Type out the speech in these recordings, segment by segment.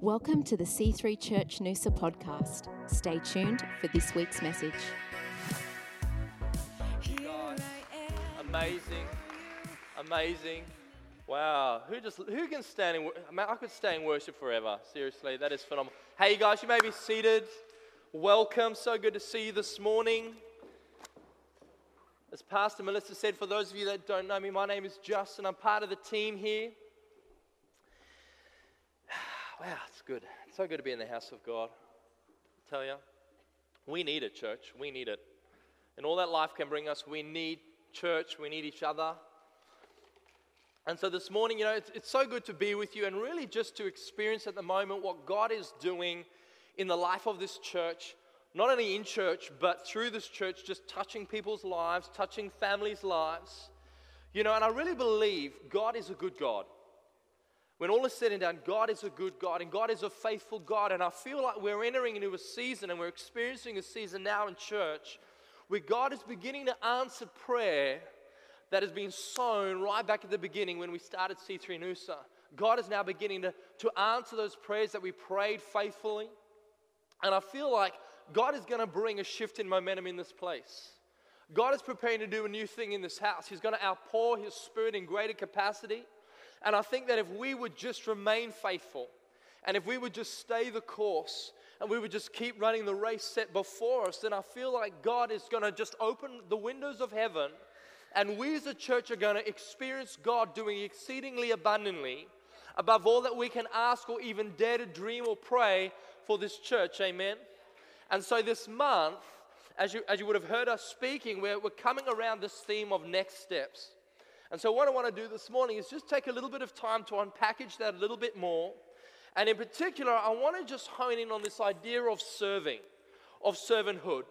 Welcome to the C3 Church Noosa podcast. Stay tuned for this week's message. God. Amazing. Amazing. Wow. Who just who can stand in I could stay in worship forever. Seriously, that is phenomenal. Hey you guys, you may be seated. Welcome. So good to see you this morning. As Pastor Melissa said, for those of you that don't know me, my name is Justin. I'm part of the team here. Wow, it's good. It's so good to be in the house of God. I tell you, we need it, church. We need it. And all that life can bring us, we need church, we need each other. And so this morning, you know, it's, it's so good to be with you and really just to experience at the moment what God is doing in the life of this church, not only in church, but through this church, just touching people's lives, touching families' lives. You know, and I really believe God is a good God. When all is said and done, God is a good God and God is a faithful God. And I feel like we're entering into a season and we're experiencing a season now in church where God is beginning to answer prayer that has been sown right back at the beginning when we started C3 Noosa. God is now beginning to, to answer those prayers that we prayed faithfully. And I feel like God is going to bring a shift in momentum in this place. God is preparing to do a new thing in this house. He's going to outpour His Spirit in greater capacity. And I think that if we would just remain faithful and if we would just stay the course and we would just keep running the race set before us, then I feel like God is going to just open the windows of heaven and we as a church are going to experience God doing exceedingly abundantly above all that we can ask or even dare to dream or pray for this church. Amen. And so this month, as you, as you would have heard us speaking, we're, we're coming around this theme of next steps. And so, what I want to do this morning is just take a little bit of time to unpackage that a little bit more. And in particular, I want to just hone in on this idea of serving, of servanthood.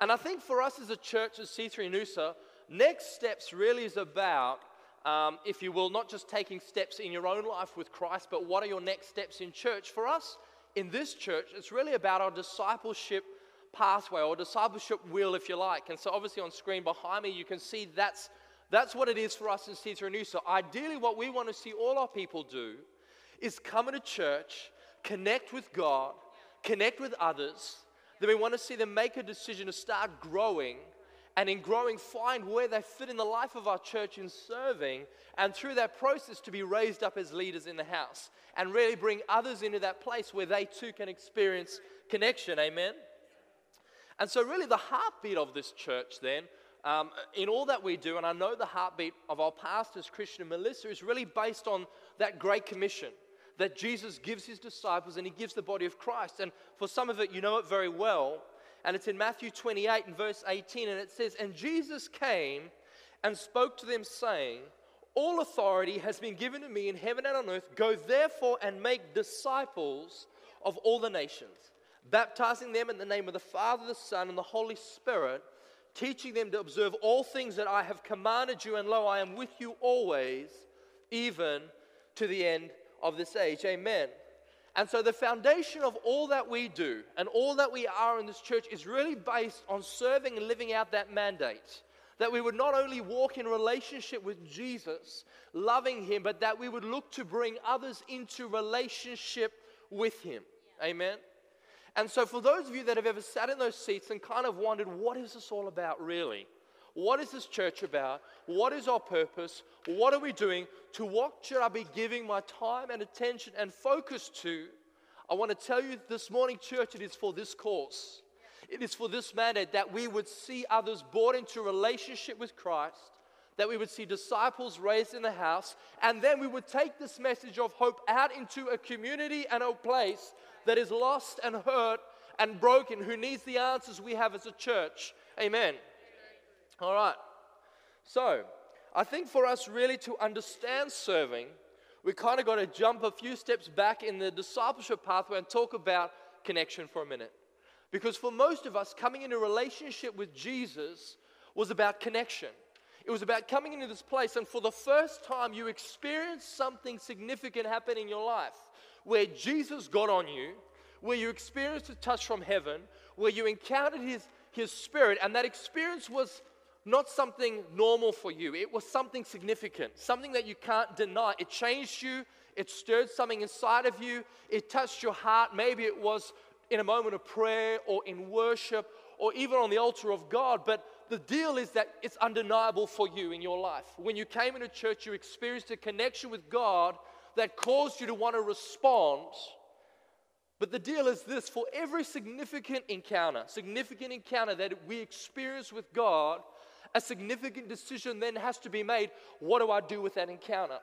And I think for us as a church, as C3 Noosa, next steps really is about, um, if you will, not just taking steps in your own life with Christ, but what are your next steps in church? For us in this church, it's really about our discipleship pathway or discipleship wheel, if you like. And so, obviously, on screen behind me, you can see that's that's what it is for us in C3 Noosa. So, ideally, what we want to see all our people do is come into church, connect with God, connect with others. Then we want to see them make a decision to start growing, and in growing, find where they fit in the life of our church in serving, and through that process, to be raised up as leaders in the house and really bring others into that place where they too can experience connection. Amen. And so, really, the heartbeat of this church then um, in all that we do, and I know the heartbeat of our pastors, Christian and Melissa, is really based on that great commission that Jesus gives his disciples and he gives the body of Christ. And for some of it, you know it very well. And it's in Matthew 28 and verse 18, and it says, And Jesus came and spoke to them, saying, All authority has been given to me in heaven and on earth. Go therefore and make disciples of all the nations, baptizing them in the name of the Father, the Son, and the Holy Spirit teaching them to observe all things that I have commanded you, and lo, I am with you always, even to the end of this age. Amen. And so, the foundation of all that we do and all that we are in this church is really based on serving and living out that mandate. That we would not only walk in relationship with Jesus, loving Him, but that we would look to bring others into relationship with Him. Amen. And so, for those of you that have ever sat in those seats and kind of wondered, what is this all about really? What is this church about? What is our purpose? What are we doing? To what should I be giving my time and attention and focus to? I want to tell you this morning, church, it is for this cause. It is for this mandate that we would see others brought into relationship with Christ, that we would see disciples raised in the house, and then we would take this message of hope out into a community and a place that is lost and hurt and broken, who needs the answers we have as a church. Amen. All right. So, I think for us really to understand serving, we kind of got to jump a few steps back in the discipleship pathway and talk about connection for a minute. Because for most of us, coming into relationship with Jesus was about connection. It was about coming into this place, and for the first time, you experienced something significant happen in your life where Jesus got on you, where you experienced a touch from heaven, where you encountered his, his spirit, and that experience was not something normal for you. It was something significant, something that you can't deny. It changed you, it stirred something inside of you, it touched your heart. Maybe it was in a moment of prayer or in worship or even on the altar of God. But the deal is that it's undeniable for you in your life. When you came into church, you experienced a connection with God that caused you to want to respond. But the deal is this for every significant encounter, significant encounter that we experience with God, a significant decision then has to be made. What do I do with that encounter?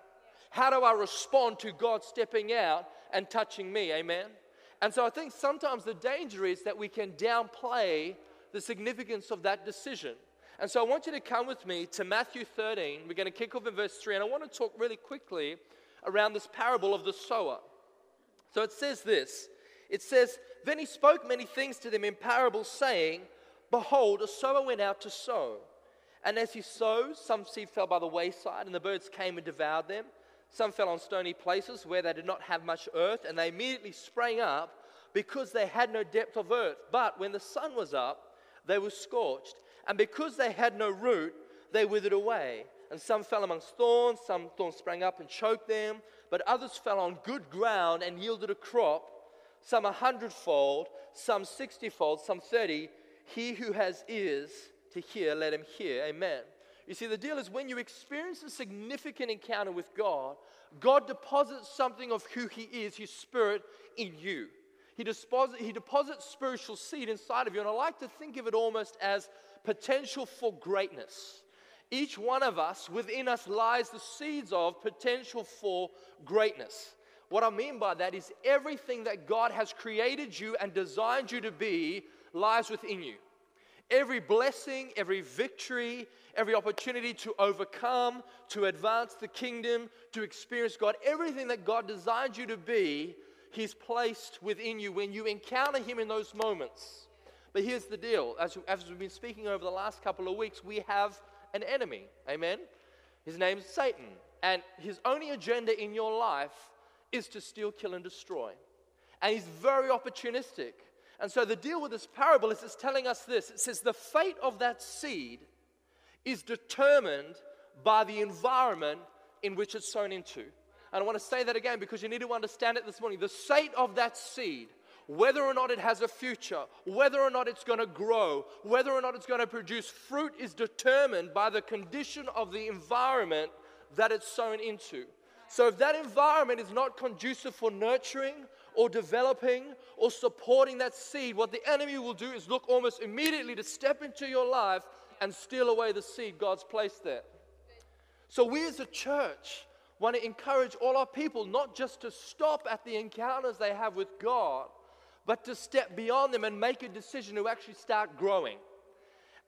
How do I respond to God stepping out and touching me? Amen. And so I think sometimes the danger is that we can downplay the significance of that decision. And so I want you to come with me to Matthew 13. We're going to kick off in verse 3, and I want to talk really quickly around this parable of the sower. So it says this it says, Then he spoke many things to them in parables, saying, Behold, a sower went out to sow. And as he sowed, some seed fell by the wayside, and the birds came and devoured them. Some fell on stony places where they did not have much earth, and they immediately sprang up because they had no depth of earth. But when the sun was up, they were scorched. And because they had no root, they withered away. And some fell amongst thorns, some thorns sprang up and choked them, but others fell on good ground and yielded a crop, some a hundredfold, some sixtyfold, some thirty. He who has ears to hear, let him hear. Amen. You see, the deal is when you experience a significant encounter with God, God deposits something of who He is, His Spirit, in you. He, deposit, he deposits spiritual seed inside of you. And I like to think of it almost as potential for greatness. Each one of us, within us, lies the seeds of potential for greatness. What I mean by that is everything that God has created you and designed you to be lies within you. Every blessing, every victory, every opportunity to overcome, to advance the kingdom, to experience God, everything that God designed you to be, He's placed within you when you encounter Him in those moments. But here's the deal as, as we've been speaking over the last couple of weeks, we have an enemy. Amen? His name is Satan. And his only agenda in your life is to steal, kill, and destroy. And he's very opportunistic. And so the deal with this parable is it's telling us this it says, the fate of that seed is determined by the environment in which it's sown into. And I want to say that again because you need to understand it this morning. The fate of that seed whether or not it has a future, whether or not it's going to grow, whether or not it's going to produce fruit is determined by the condition of the environment that it's sown into. So if that environment is not conducive for nurturing or developing or supporting that seed, what the enemy will do is look almost immediately to step into your life and steal away the seed God's placed there. So we as a church want to encourage all our people not just to stop at the encounters they have with God, but to step beyond them and make a decision to actually start growing.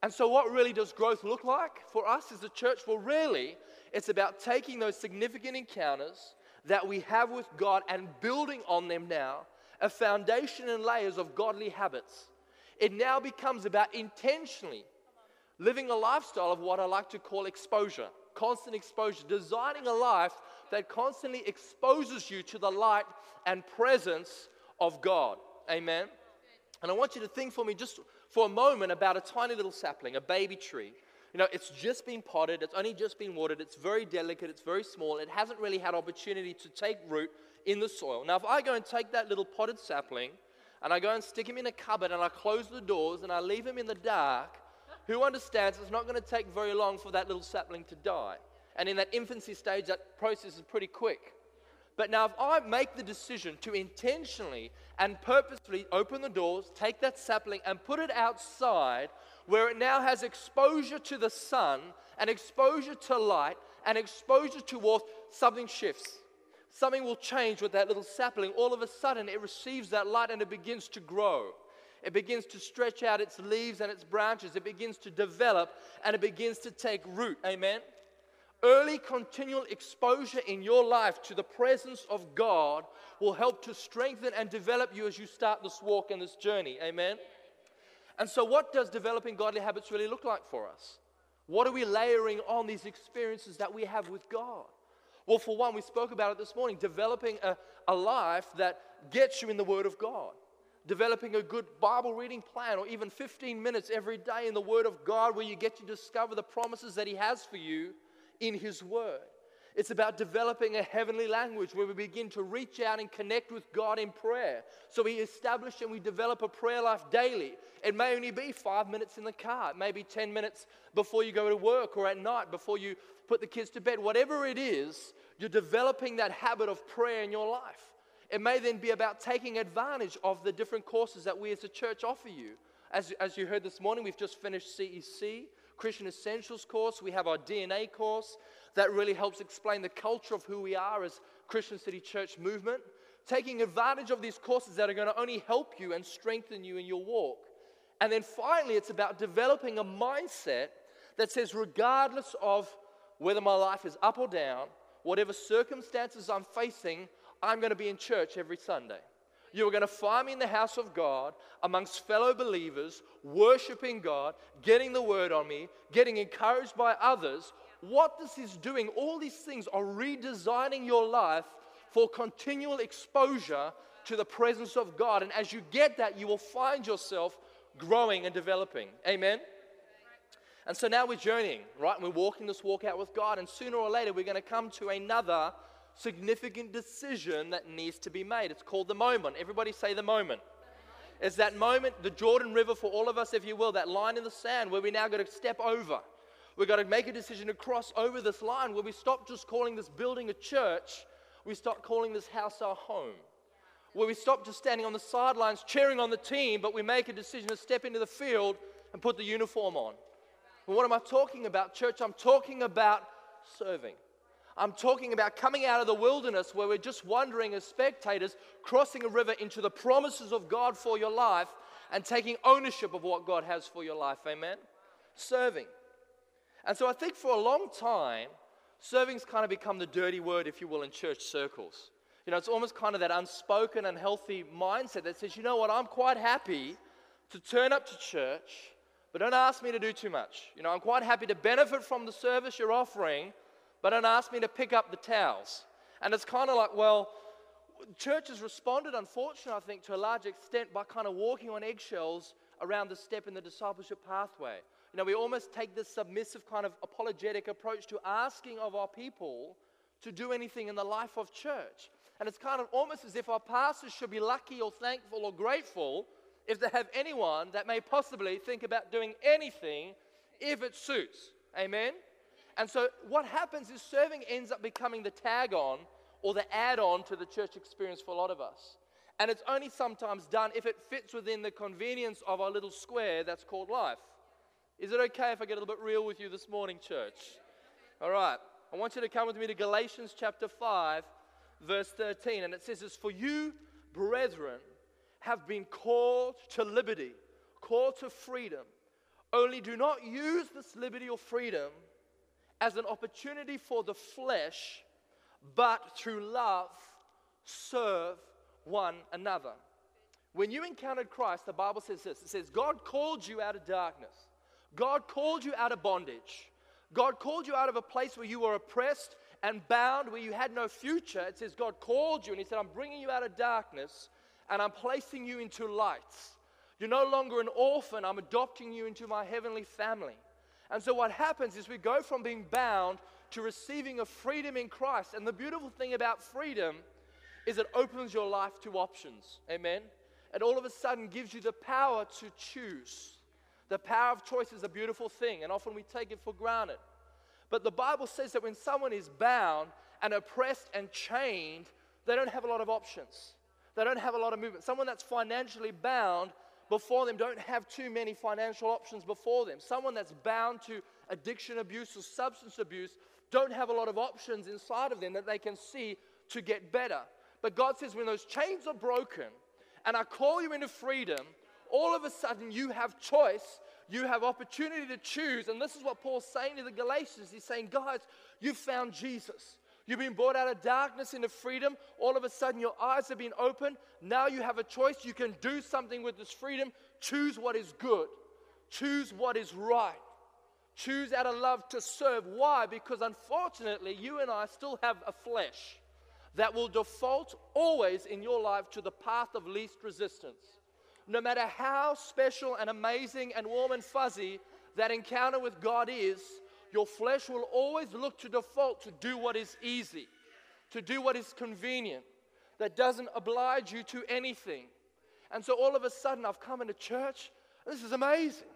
And so, what really does growth look like for us as a church? Well, really, it's about taking those significant encounters that we have with God and building on them now a foundation and layers of godly habits. It now becomes about intentionally living a lifestyle of what I like to call exposure, constant exposure, designing a life that constantly exposes you to the light and presence of God. Amen. And I want you to think for me just for a moment about a tiny little sapling, a baby tree. You know, it's just been potted, it's only just been watered, it's very delicate, it's very small, it hasn't really had opportunity to take root in the soil. Now, if I go and take that little potted sapling and I go and stick him in a cupboard and I close the doors and I leave him in the dark, who understands it's not going to take very long for that little sapling to die? And in that infancy stage, that process is pretty quick. But now, if I make the decision to intentionally and purposefully open the doors, take that sapling, and put it outside where it now has exposure to the sun and exposure to light and exposure to warmth, something shifts. Something will change with that little sapling. All of a sudden, it receives that light and it begins to grow. It begins to stretch out its leaves and its branches. It begins to develop and it begins to take root. Amen? Early continual exposure in your life to the presence of God will help to strengthen and develop you as you start this walk and this journey. Amen. And so, what does developing godly habits really look like for us? What are we layering on these experiences that we have with God? Well, for one, we spoke about it this morning developing a, a life that gets you in the Word of God, developing a good Bible reading plan, or even 15 minutes every day in the Word of God where you get to discover the promises that He has for you in His Word. It's about developing a heavenly language where we begin to reach out and connect with God in prayer. So we establish and we develop a prayer life daily. It may only be five minutes in the car, it may be 10 minutes before you go to work or at night before you put the kids to bed. Whatever it is, you're developing that habit of prayer in your life. It may then be about taking advantage of the different courses that we as a church offer you. As, as you heard this morning, we've just finished CEC, Christian Essentials course. We have our DNA course that really helps explain the culture of who we are as Christian City Church movement. Taking advantage of these courses that are going to only help you and strengthen you in your walk. And then finally, it's about developing a mindset that says, regardless of whether my life is up or down, whatever circumstances I'm facing, I'm going to be in church every Sunday. You're going to find me in the house of God amongst fellow believers, worshiping God, getting the word on me, getting encouraged by others. What this is doing, all these things are redesigning your life for continual exposure to the presence of God. And as you get that, you will find yourself growing and developing. Amen? And so now we're journeying, right? And We're walking this walk out with God, and sooner or later we're going to come to another significant decision that needs to be made. It's called the moment. Everybody say the moment. It's that moment, the Jordan River for all of us, if you will, that line in the sand where we now got to step over. We've got to make a decision to cross over this line where we stop just calling this building a church, we start calling this house our home. Where we stop just standing on the sidelines cheering on the team, but we make a decision to step into the field and put the uniform on. And what am I talking about, church? I'm talking about serving. I'm talking about coming out of the wilderness where we're just wandering as spectators, crossing a river into the promises of God for your life and taking ownership of what God has for your life. Amen? Serving. And so I think for a long time, serving's kind of become the dirty word, if you will, in church circles. You know, it's almost kind of that unspoken, unhealthy mindset that says, you know what, I'm quite happy to turn up to church but don't ask me to do too much. You know, I'm quite happy to benefit from the service you're offering, but don't ask me to pick up the towels. And it's kind of like, well, church has responded, unfortunately, I think, to a large extent by kind of walking on eggshells around the step in the discipleship pathway. You know, we almost take this submissive kind of apologetic approach to asking of our people to do anything in the life of church. And it's kind of almost as if our pastors should be lucky or thankful or grateful if they have anyone that may possibly think about doing anything if it suits. Amen? And so what happens is serving ends up becoming the tag on or the add on to the church experience for a lot of us. And it's only sometimes done if it fits within the convenience of our little square that's called life. Is it okay if I get a little bit real with you this morning, church? All right. I want you to come with me to Galatians chapter 5, verse 13. And it says this For you, brethren, have been called to liberty, called to freedom. Only do not use this liberty or freedom as an opportunity for the flesh, but through love serve one another. When you encountered Christ, the Bible says this it says, God called you out of darkness, God called you out of bondage, God called you out of a place where you were oppressed and bound, where you had no future. It says, God called you and He said, I'm bringing you out of darkness and I'm placing you into light. You're no longer an orphan, I'm adopting you into my heavenly family. And so, what happens is we go from being bound to receiving a freedom in Christ. And the beautiful thing about freedom is it opens your life to options. Amen? It all of a sudden gives you the power to choose. The power of choice is a beautiful thing, and often we take it for granted. But the Bible says that when someone is bound and oppressed and chained, they don't have a lot of options. They don't have a lot of movement. Someone that's financially bound before them don't have too many financial options before them. Someone that's bound to addiction abuse or substance abuse don't have a lot of options inside of them that they can see to get better. But God says, when those chains are broken and I call you into freedom, all of a sudden you have choice, you have opportunity to choose. And this is what Paul's saying to the Galatians. He's saying, guys, you've found Jesus. You've been brought out of darkness into freedom. All of a sudden, your eyes have been opened. Now you have a choice. You can do something with this freedom. Choose what is good, choose what is right. Choose out of love to serve. Why? Because unfortunately, you and I still have a flesh that will default always in your life to the path of least resistance. no matter how special and amazing and warm and fuzzy that encounter with God is, your flesh will always look to default to do what is easy, to do what is convenient, that doesn't oblige you to anything. And so all of a sudden, I've come into church. This is amazing.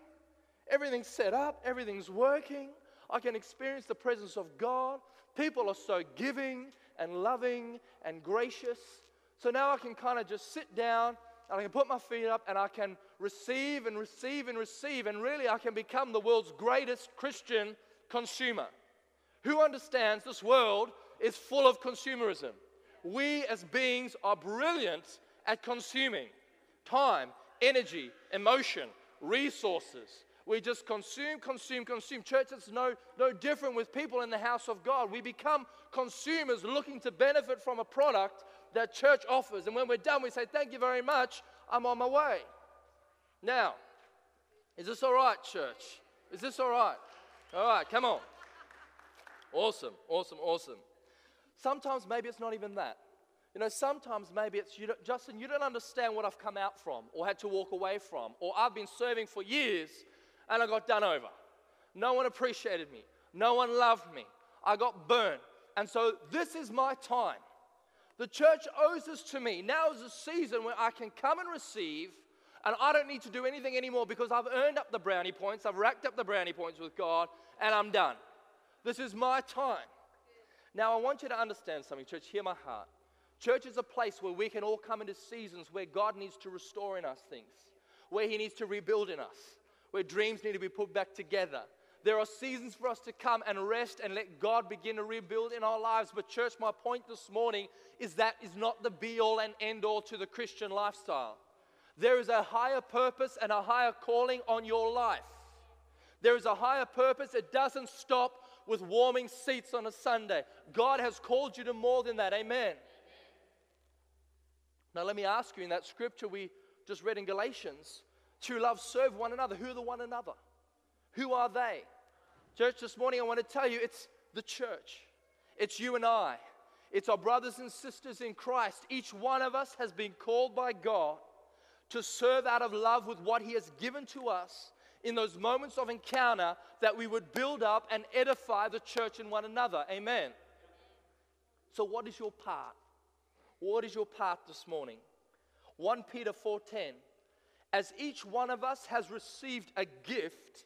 Everything's set up, everything's working. I can experience the presence of God. People are so giving and loving and gracious. So now I can kind of just sit down and I can put my feet up and I can receive and receive and receive. And really, I can become the world's greatest Christian consumer who understands this world is full of consumerism. We as beings are brilliant at consuming time, energy, emotion, resources. We just consume, consume, consume. Church, it's no, no different with people in the house of God. We become consumers looking to benefit from a product that church offers. And when we're done, we say, Thank you very much, I'm on my way. Now, is this all right, church? Is this all right? All right, come on. Awesome, awesome, awesome. Sometimes maybe it's not even that. You know, sometimes maybe it's, you Justin, you don't understand what I've come out from or had to walk away from, or I've been serving for years and I got done over. No one appreciated me, no one loved me, I got burned. And so this is my time. The church owes this to me. Now is a season where I can come and receive, and I don't need to do anything anymore because I've earned up the brownie points, I've racked up the brownie points with God, and I'm done. This is my time. Now, I want you to understand something, church. Hear my heart. Church is a place where we can all come into seasons where God needs to restore in us things, where He needs to rebuild in us, where dreams need to be put back together, there are seasons for us to come and rest and let God begin to rebuild in our lives. But, church, my point this morning is that is not the be all and end all to the Christian lifestyle. There is a higher purpose and a higher calling on your life. There is a higher purpose. It doesn't stop with warming seats on a Sunday. God has called you to more than that. Amen. Now, let me ask you in that scripture we just read in Galatians to love, serve one another. Who are the one another? Who are they? Church, this morning I want to tell you it's the church. It's you and I. It's our brothers and sisters in Christ. Each one of us has been called by God to serve out of love with what He has given to us in those moments of encounter that we would build up and edify the church and one another. Amen. So, what is your part? What is your part this morning? 1 Peter 4:10 As each one of us has received a gift,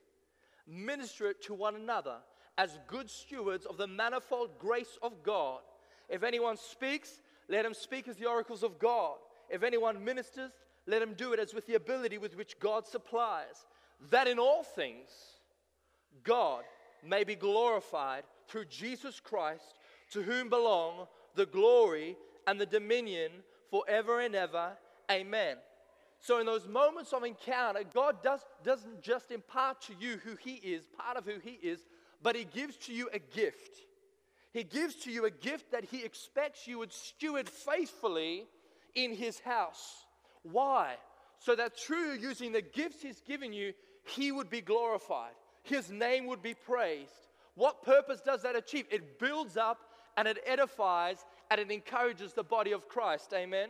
minister it to one another as good stewards of the manifold grace of God. If anyone speaks, let him speak as the oracles of God. If anyone ministers, let him do it as with the ability with which God supplies, that in all things God may be glorified through Jesus Christ, to whom belong the glory and the dominion forever and ever. Amen. So, in those moments of encounter, God does, doesn't just impart to you who He is, part of who He is, but He gives to you a gift. He gives to you a gift that He expects you would steward faithfully in His house. Why? So that through using the gifts He's given you, He would be glorified, His name would be praised. What purpose does that achieve? It builds up and it edifies and it encourages the body of Christ. Amen.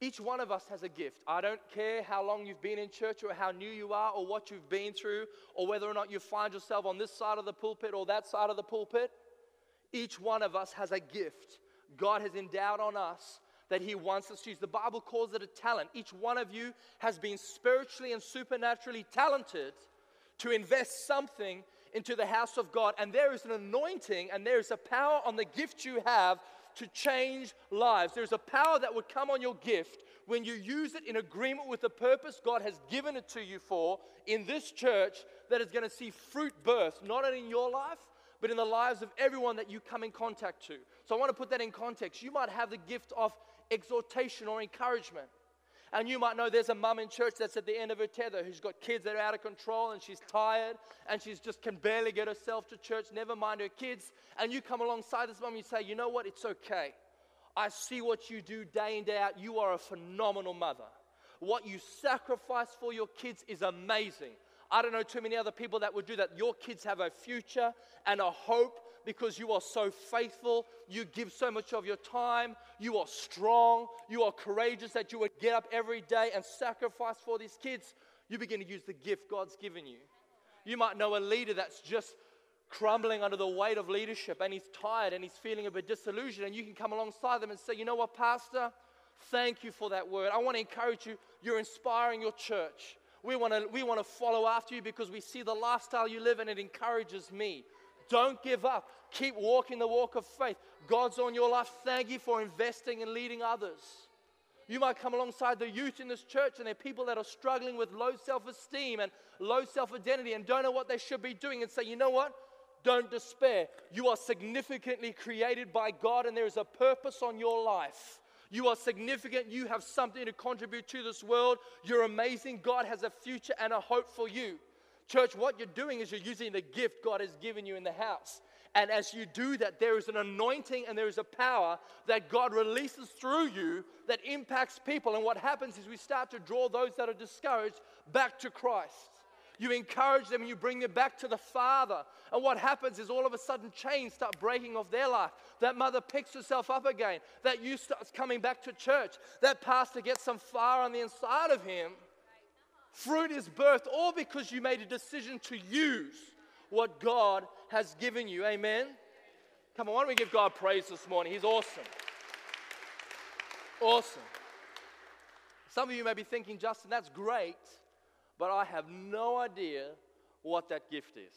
Each one of us has a gift. I don't care how long you've been in church or how new you are or what you've been through or whether or not you find yourself on this side of the pulpit or that side of the pulpit. Each one of us has a gift God has endowed on us that He wants us to use. The Bible calls it a talent. Each one of you has been spiritually and supernaturally talented to invest something into the house of God. And there is an anointing and there is a power on the gift you have to change lives. There's a power that would come on your gift when you use it in agreement with the purpose God has given it to you for in this church that is going to see fruit birth, not only in your life, but in the lives of everyone that you come in contact to. So I want to put that in context. You might have the gift of exhortation or encouragement. And you might know there's a mum in church that's at the end of her tether who's got kids that are out of control and she's tired and she's just can barely get herself to church, never mind her kids. And you come alongside this mum and you say, you know what? It's okay. I see what you do day in, day out. You are a phenomenal mother. What you sacrifice for your kids is amazing. I don't know too many other people that would do that. Your kids have a future and a hope because you are so faithful. You give so much of your time. You are strong. You are courageous that you would get up every day and sacrifice for these kids. You begin to use the gift God's given you. You might know a leader that's just crumbling under the weight of leadership and he's tired and he's feeling a bit disillusioned, and you can come alongside them and say, You know what, Pastor? Thank you for that word. I want to encourage you. You're inspiring your church. We want to we want to follow after you because we see the lifestyle you live and it encourages me. Don't give up. Keep walking the walk of faith. God's on your life. Thank you for investing and leading others. You might come alongside the youth in this church, and there are people that are struggling with low self esteem and low self identity and don't know what they should be doing, and say, you know what? Don't despair. You are significantly created by God, and there is a purpose on your life. You are significant. You have something to contribute to this world. You're amazing. God has a future and a hope for you. Church, what you're doing is you're using the gift God has given you in the house. And as you do that, there is an anointing and there is a power that God releases through you that impacts people. And what happens is we start to draw those that are discouraged back to Christ. You encourage them and you bring them back to the Father. And what happens is all of a sudden chains start breaking off their life. That mother picks herself up again. That youth starts coming back to church. That pastor gets some fire on the inside of him. Fruit is birthed all because you made a decision to use what God has given you. Amen. Come on, why don't we give God praise this morning? He's awesome. Awesome. Some of you may be thinking, Justin, that's great, but I have no idea what that gift is.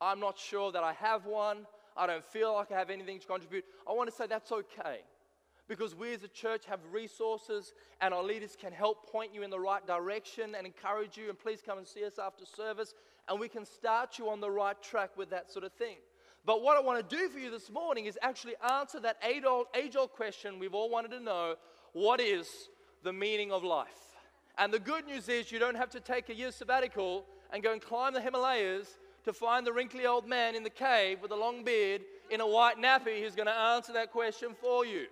I'm not sure that I have one. I don't feel like I have anything to contribute. I want to say that's okay because we as a church have resources and our leaders can help point you in the right direction and encourage you. And please come and see us after service and we can start you on the right track with that sort of thing. But what I want to do for you this morning is actually answer that age old question we've all wanted to know what is the meaning of life? And the good news is you don't have to take a year sabbatical and go and climb the Himalayas to find the wrinkly old man in the cave with a long beard in a white nappy who's going to answer that question for you.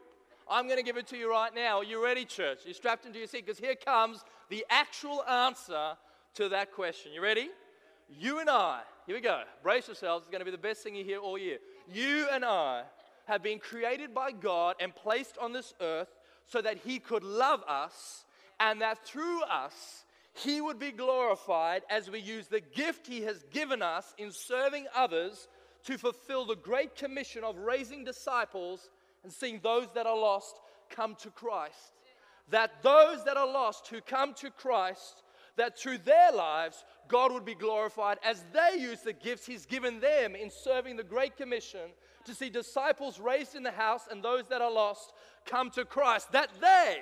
I'm going to give it to you right now. Are you ready, church? You're strapped into your seat because here comes the actual answer to that question. You ready? You and I, here we go. Brace yourselves. It's going to be the best thing you hear all year. You and I have been created by God and placed on this earth so that He could love us and that through us, He would be glorified as we use the gift He has given us in serving others to fulfill the great commission of raising disciples and seeing those that are lost come to Christ. That those that are lost who come to Christ, that through their lives, God would be glorified as they use the gifts He's given them in serving the Great Commission to see disciples raised in the house and those that are lost come to Christ. That they,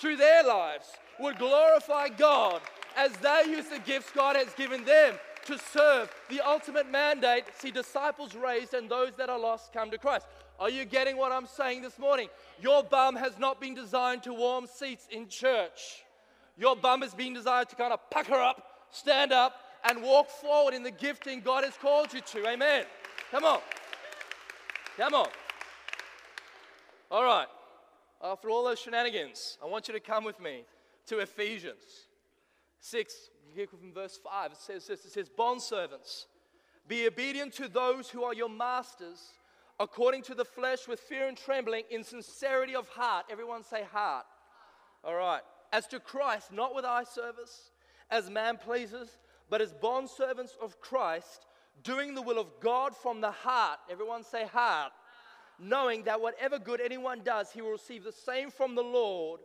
through their lives, would glorify God as they use the gifts God has given them to serve the ultimate mandate see disciples raised and those that are lost come to Christ. Are you getting what I'm saying this morning? Your bum has not been designed to warm seats in church. Your bum has been designed to kind of pucker up, stand up, and walk forward in the gifting God has called you to. Amen. Come on. Come on. All right. After all those shenanigans, I want you to come with me to Ephesians 6, you from verse 5. It says this it says, Bondservants, be obedient to those who are your masters according to the flesh with fear and trembling in sincerity of heart. Everyone say heart. All right. As to Christ, not with eye service, as man pleases, but as bondservants of Christ, doing the will of God from the heart. Everyone say heart. Knowing that whatever good anyone does, he will receive the same from the Lord,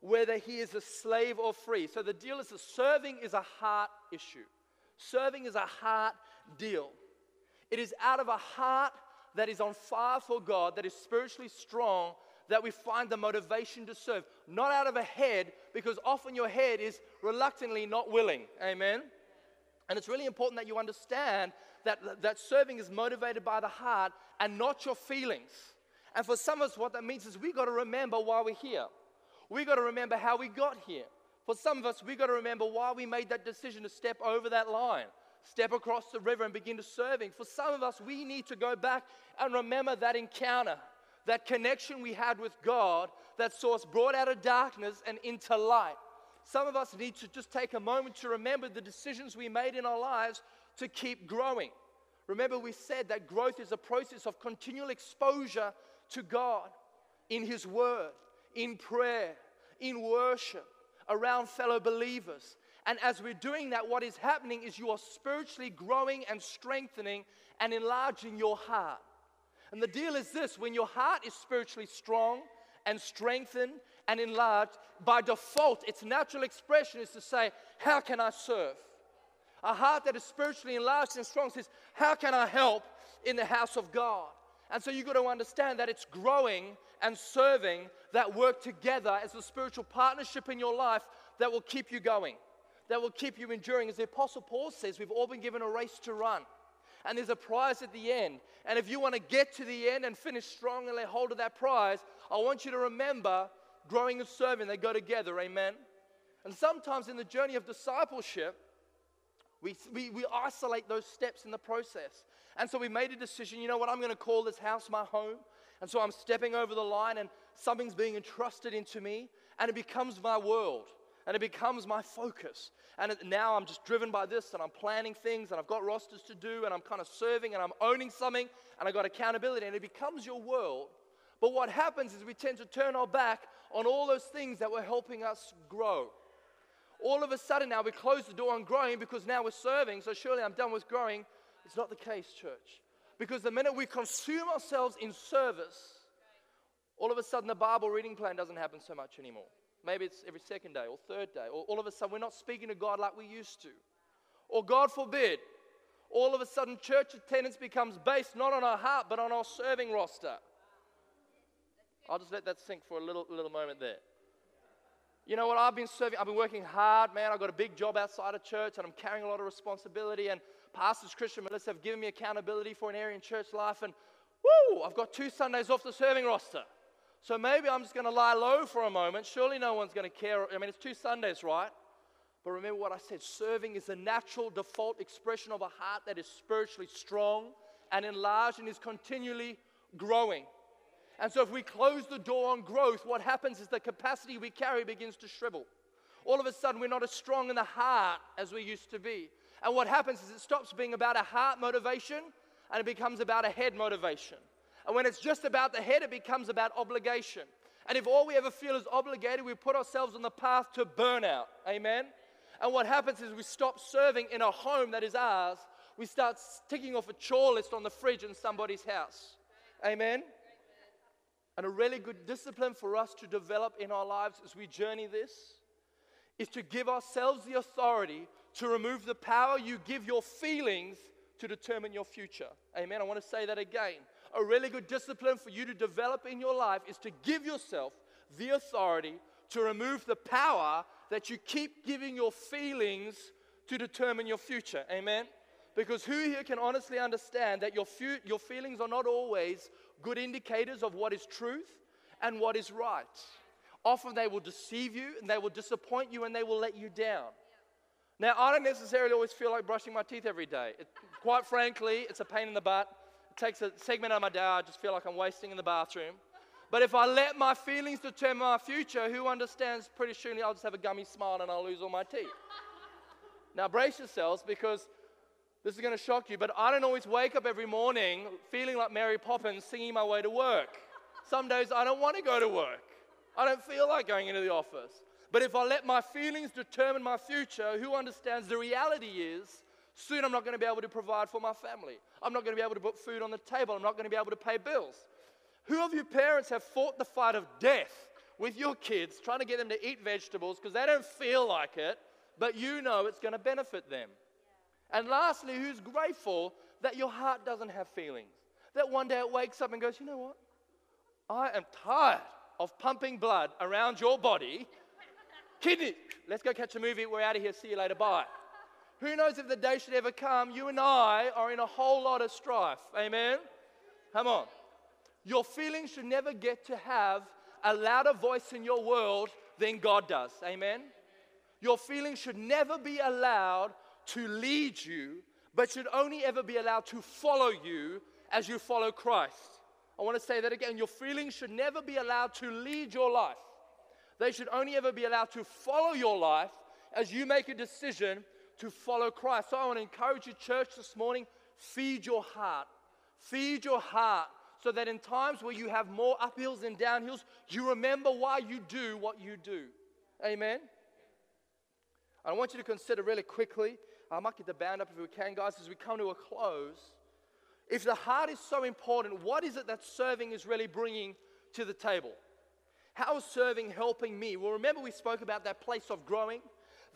whether he is a slave or free. So the deal is that serving is a heart issue. Serving is a heart deal. It is out of a heart that is on fire for God, that is spiritually strong, that we find the motivation to serve. Not out of a head, because often your head is reluctantly not willing. Amen? And it's really important that you understand that, that serving is motivated by the heart and not your feelings. And for some of us, what that means is we got to remember why we're here. We got to remember how we got here. For some of us, we got to remember why we made that decision to step over that line step across the river and begin to serving. For some of us, we need to go back and remember that encounter, that connection we had with God that saw us brought out of darkness and into light. Some of us need to just take a moment to remember the decisions we made in our lives to keep growing. Remember, we said that growth is a process of continual exposure to God in His Word, in prayer, in worship, around fellow believers. And as we're doing that, what is happening is you are spiritually growing and strengthening and enlarging your heart. And the deal is this when your heart is spiritually strong and strengthened and enlarged, by default, its natural expression is to say, How can I serve? A heart that is spiritually enlarged and strong says, How can I help in the house of God? And so you've got to understand that it's growing and serving that work together as a spiritual partnership in your life that will keep you going, that will keep you enduring. As the Apostle Paul says, we've all been given a race to run. And there's a prize at the end. And if you want to get to the end and finish strong and lay hold of that prize, I want you to remember growing and serving, they go together. Amen. And sometimes in the journey of discipleship, we, we, we isolate those steps in the process. And so we made a decision you know what, I'm going to call this house my home. And so I'm stepping over the line and something's being entrusted into me and it becomes my world and it becomes my focus. And it, now I'm just driven by this and I'm planning things and I've got rosters to do and I'm kind of serving and I'm owning something and I've got accountability and it becomes your world. But what happens is we tend to turn our back on all those things that were helping us grow. All of a sudden now we close the door on growing because now we're serving, so surely I'm done with growing. It's not the case, church. Because the minute we consume ourselves in service, all of a sudden the Bible reading plan doesn't happen so much anymore. Maybe it's every second day or third day, or all of a sudden we're not speaking to God like we used to. Or God forbid, all of a sudden church attendance becomes based not on our heart but on our serving roster. I'll just let that sink for a little, little moment there. You know what? I've been serving, I've been working hard, man. I've got a big job outside of church and I'm carrying a lot of responsibility. And pastors, Christian Melissa have given me accountability for an area in church life, and woo, I've got two Sundays off the serving roster. So maybe I'm just going to lie low for a moment. Surely no one's going to care. I mean, it's two Sundays, right? But remember what I said serving is the natural default expression of a heart that is spiritually strong and enlarged and is continually growing. And so if we close the door on growth, what happens is the capacity we carry begins to shrivel. All of a sudden, we're not as strong in the heart as we used to be. And what happens is it stops being about a heart motivation and it becomes about a head motivation. And when it's just about the head, it becomes about obligation. And if all we ever feel is obligated, we put ourselves on the path to burnout. Amen? And what happens is we stop serving in a home that is ours. We start ticking off a chore list on the fridge in somebody's house. Amen? And a really good discipline for us to develop in our lives as we journey this is to give ourselves the authority to remove the power you give your feelings to determine your future. Amen. I want to say that again. A really good discipline for you to develop in your life is to give yourself the authority to remove the power that you keep giving your feelings to determine your future. Amen. Because who here can honestly understand that your, your feelings are not always good indicators of what is truth and what is right? Often they will deceive you and they will disappoint you and they will let you down. Now, I don't necessarily always feel like brushing my teeth every day. It, quite frankly, it's a pain in the butt. Takes a segment of my day. I just feel like I'm wasting in the bathroom. But if I let my feelings determine my future, who understands pretty surely I'll just have a gummy smile and I'll lose all my teeth. now, brace yourselves because this is going to shock you, but I don't always wake up every morning feeling like Mary Poppins singing my way to work. Some days I don't want to go to work. I don't feel like going into the office. But if I let my feelings determine my future, who understands the reality is soon I'm not going to be able to provide for my family. I'm not going to be able to put food on the table. I'm not going to be able to pay bills. Who of you parents have fought the fight of death with your kids trying to get them to eat vegetables because they don't feel like it, but you know it's going to benefit them? And lastly, who's grateful that your heart doesn't have feelings? That one day it wakes up and goes, you know what? I am tired of pumping blood around your body Kidney, let's go catch a movie. We're out of here. See you later. Bye. Who knows if the day should ever come, you and I are in a whole lot of strife. Amen? Come on. Your feelings should never get to have a louder voice in your world than God does. Amen? Your feelings should never be allowed to lead you, but should only ever be allowed to follow you as you follow Christ. I want to say that again. Your feelings should never be allowed to lead your life. They should only ever be allowed to follow your life as you make a decision to follow Christ. So I want to encourage you, church, this morning feed your heart. Feed your heart so that in times where you have more uphills and downhills, you remember why you do what you do. Amen. I want you to consider really quickly. I might get the band up if we can, guys, as we come to a close. If the heart is so important, what is it that serving is really bringing to the table? How is serving helping me? Well, remember we spoke about that place of growing?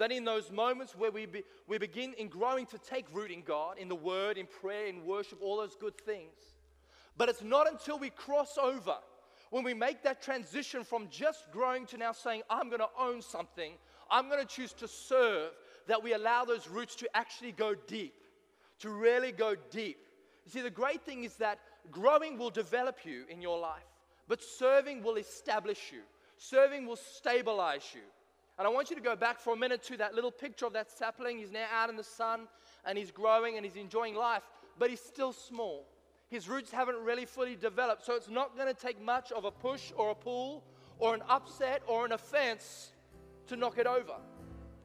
That in those moments where we, be, we begin in growing to take root in God, in the Word, in prayer, in worship, all those good things. But it's not until we cross over, when we make that transition from just growing to now saying, I'm going to own something, I'm going to choose to serve, that we allow those roots to actually go deep, to really go deep. You see, the great thing is that growing will develop you in your life, but serving will establish you, serving will stabilize you. And I want you to go back for a minute to that little picture of that sapling. He's now out in the sun and he's growing and he's enjoying life, but he's still small. His roots haven't really fully developed, so it's not going to take much of a push or a pull or an upset or an offense to knock it over.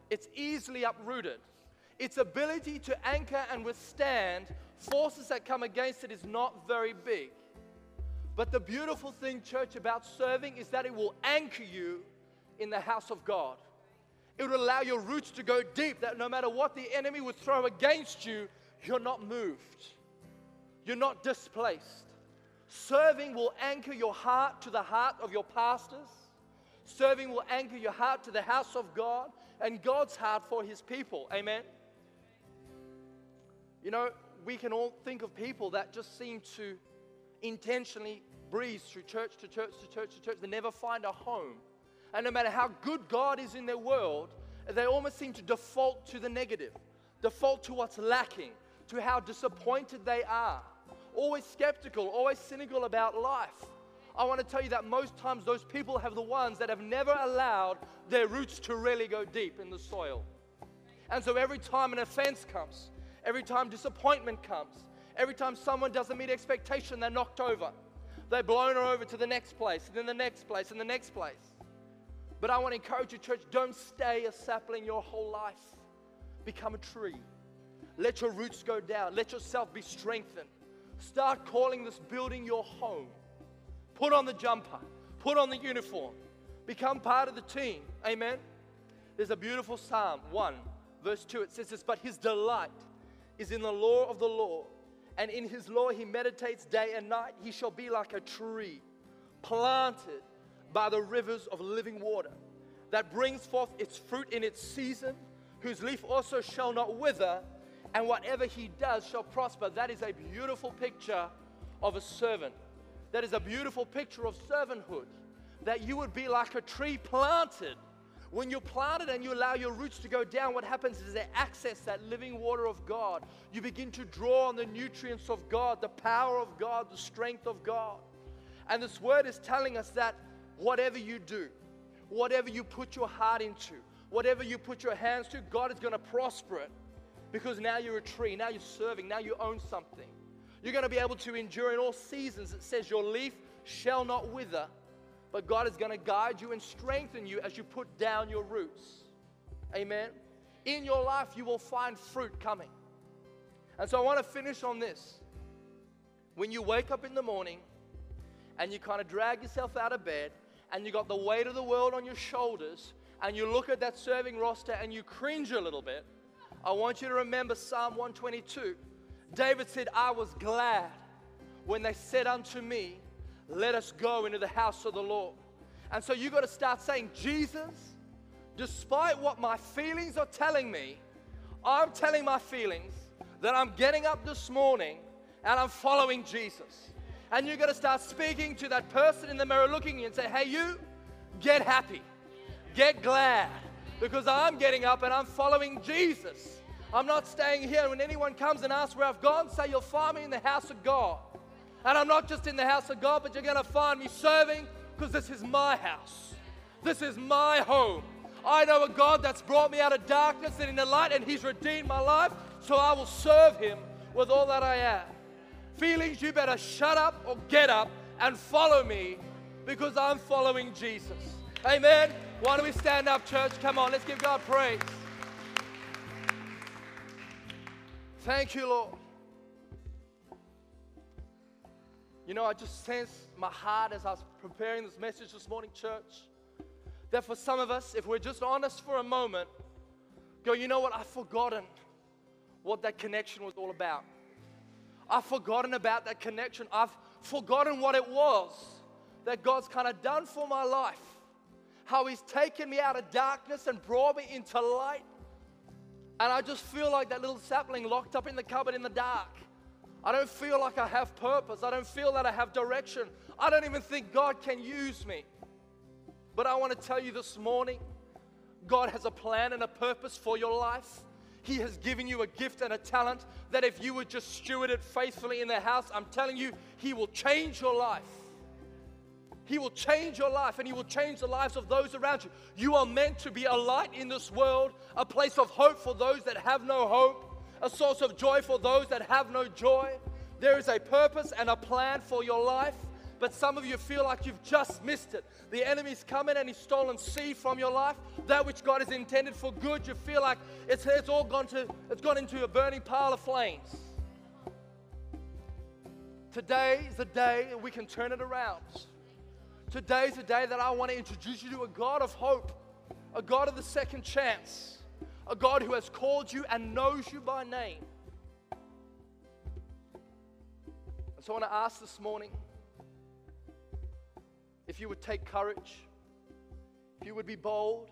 It's easily uprooted. Its ability to anchor and withstand forces that come against it is not very big. But the beautiful thing, church, about serving is that it will anchor you in the house of God. It will allow your roots to go deep, that no matter what the enemy would throw against you, you're not moved. You're not displaced. Serving will anchor your heart to the heart of your pastors. Serving will anchor your heart to the house of God and God's heart for his people. Amen. You know, we can all think of people that just seem to intentionally breeze through church to church to church to church. They never find a home. And no matter how good God is in their world, they almost seem to default to the negative, default to what's lacking, to how disappointed they are, always skeptical, always cynical about life. I want to tell you that most times those people have the ones that have never allowed their roots to really go deep in the soil. And so every time an offense comes, every time disappointment comes, every time someone doesn't meet expectation, they're knocked over. They're blown over to the next place, and then the next place, and the next place. But I want to encourage you, church, don't stay a sapling your whole life. Become a tree. Let your roots go down. Let yourself be strengthened. Start calling this building your home. Put on the jumper, put on the uniform, become part of the team. Amen. There's a beautiful Psalm 1, verse 2. It says this, but his delight is in the law of the Lord, and in his law he meditates day and night. He shall be like a tree planted by the rivers of living water that brings forth its fruit in its season, whose leaf also shall not wither, and whatever he does shall prosper. That is a beautiful picture of a servant. That is a beautiful picture of servanthood. That you would be like a tree planted. When you're planted and you allow your roots to go down, what happens is they access that living water of God. You begin to draw on the nutrients of God, the power of God, the strength of God. And this word is telling us that whatever you do, whatever you put your heart into, whatever you put your hands to, God is going to prosper it because now you're a tree, now you're serving, now you own something. You're going to be able to endure in all seasons. It says, Your leaf shall not wither, but God is going to guide you and strengthen you as you put down your roots. Amen. In your life, you will find fruit coming. And so I want to finish on this. When you wake up in the morning and you kind of drag yourself out of bed and you got the weight of the world on your shoulders and you look at that serving roster and you cringe a little bit, I want you to remember Psalm 122. David said, I was glad when they said unto me, Let us go into the house of the Lord. And so you got to start saying, Jesus, despite what my feelings are telling me, I'm telling my feelings that I'm getting up this morning and I'm following Jesus. And you got to start speaking to that person in the mirror looking at you and say, Hey, you, get happy, get glad, because I'm getting up and I'm following Jesus. I'm not staying here. When anyone comes and asks where I've gone, say, You'll find me in the house of God. And I'm not just in the house of God, but you're going to find me serving because this is my house. This is my home. I know a God that's brought me out of darkness and into light, and He's redeemed my life, so I will serve Him with all that I am. Feelings, you better shut up or get up and follow me because I'm following Jesus. Amen. Why don't we stand up, church? Come on, let's give God praise. Thank you, Lord. You know, I just sense my heart as I was preparing this message this morning, church, that for some of us, if we're just honest for a moment, go, you know what? I've forgotten what that connection was all about. I've forgotten about that connection. I've forgotten what it was that God's kind of done for my life. How He's taken me out of darkness and brought me into light. And I just feel like that little sapling locked up in the cupboard in the dark. I don't feel like I have purpose. I don't feel that I have direction. I don't even think God can use me. But I want to tell you this morning God has a plan and a purpose for your life. He has given you a gift and a talent that if you would just steward it faithfully in the house, I'm telling you, He will change your life. He will change your life and He will change the lives of those around you. You are meant to be a light in this world, a place of hope for those that have no hope, a source of joy for those that have no joy. There is a purpose and a plan for your life, but some of you feel like you've just missed it. The enemy's come in and he's stolen seed from your life, that which God has intended for good. You feel like it's, it's all gone to it's gone into a burning pile of flames. Today is the day we can turn it around. Today is the day that I want to introduce you to a God of hope, a God of the second chance, a God who has called you and knows you by name. And so I want to ask this morning if you would take courage, if you would be bold.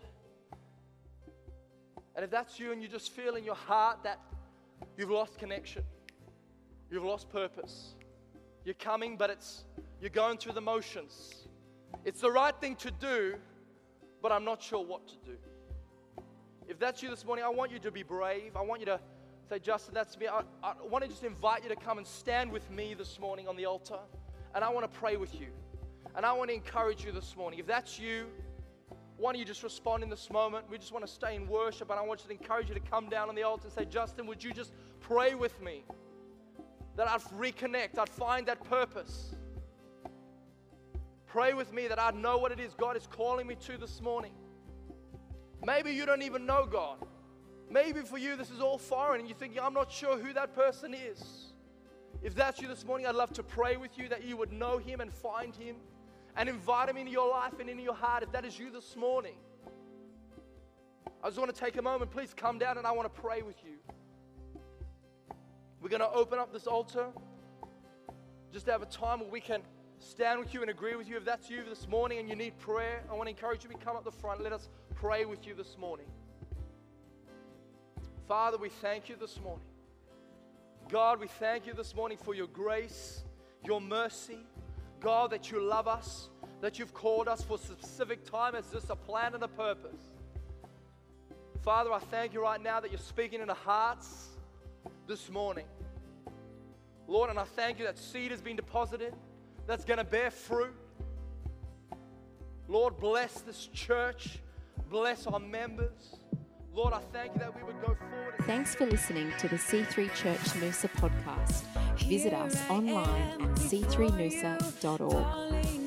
And if that's you and you just feel in your heart that you've lost connection, you've lost purpose, you're coming, but it's you're going through the motions. It's the right thing to do, but I'm not sure what to do. If that's you this morning, I want you to be brave. I want you to say, Justin, that's me. I, I want to just invite you to come and stand with me this morning on the altar, and I want to pray with you. And I want to encourage you this morning. If that's you, why don't you just respond in this moment? We just want to stay in worship, and I want you to encourage you to come down on the altar and say, Justin, would you just pray with me that I'd reconnect, I'd find that purpose. Pray with me that I'd know what it is God is calling me to this morning. Maybe you don't even know God. Maybe for you this is all foreign and you're thinking, I'm not sure who that person is. If that's you this morning, I'd love to pray with you that you would know Him and find Him and invite Him into your life and into your heart. If that is you this morning, I just want to take a moment. Please come down and I want to pray with you. We're going to open up this altar. Just have a time where we can stand with you and agree with you. If that's you this morning and you need prayer, I want to encourage you to come up the front. Let us pray with you this morning. Father, we thank you this morning. God, we thank you this morning for your grace, your mercy. God, that you love us, that you've called us for a specific time as just a plan and a purpose. Father, I thank you right now that you're speaking in the hearts this morning. Lord, and I thank you that seed has been deposited that's going to bear fruit. Lord, bless this church, bless our members. Lord, I thank you that we would go forward. Thanks for listening to the C3 Church Noosa podcast. Visit us online at c3noosa.org.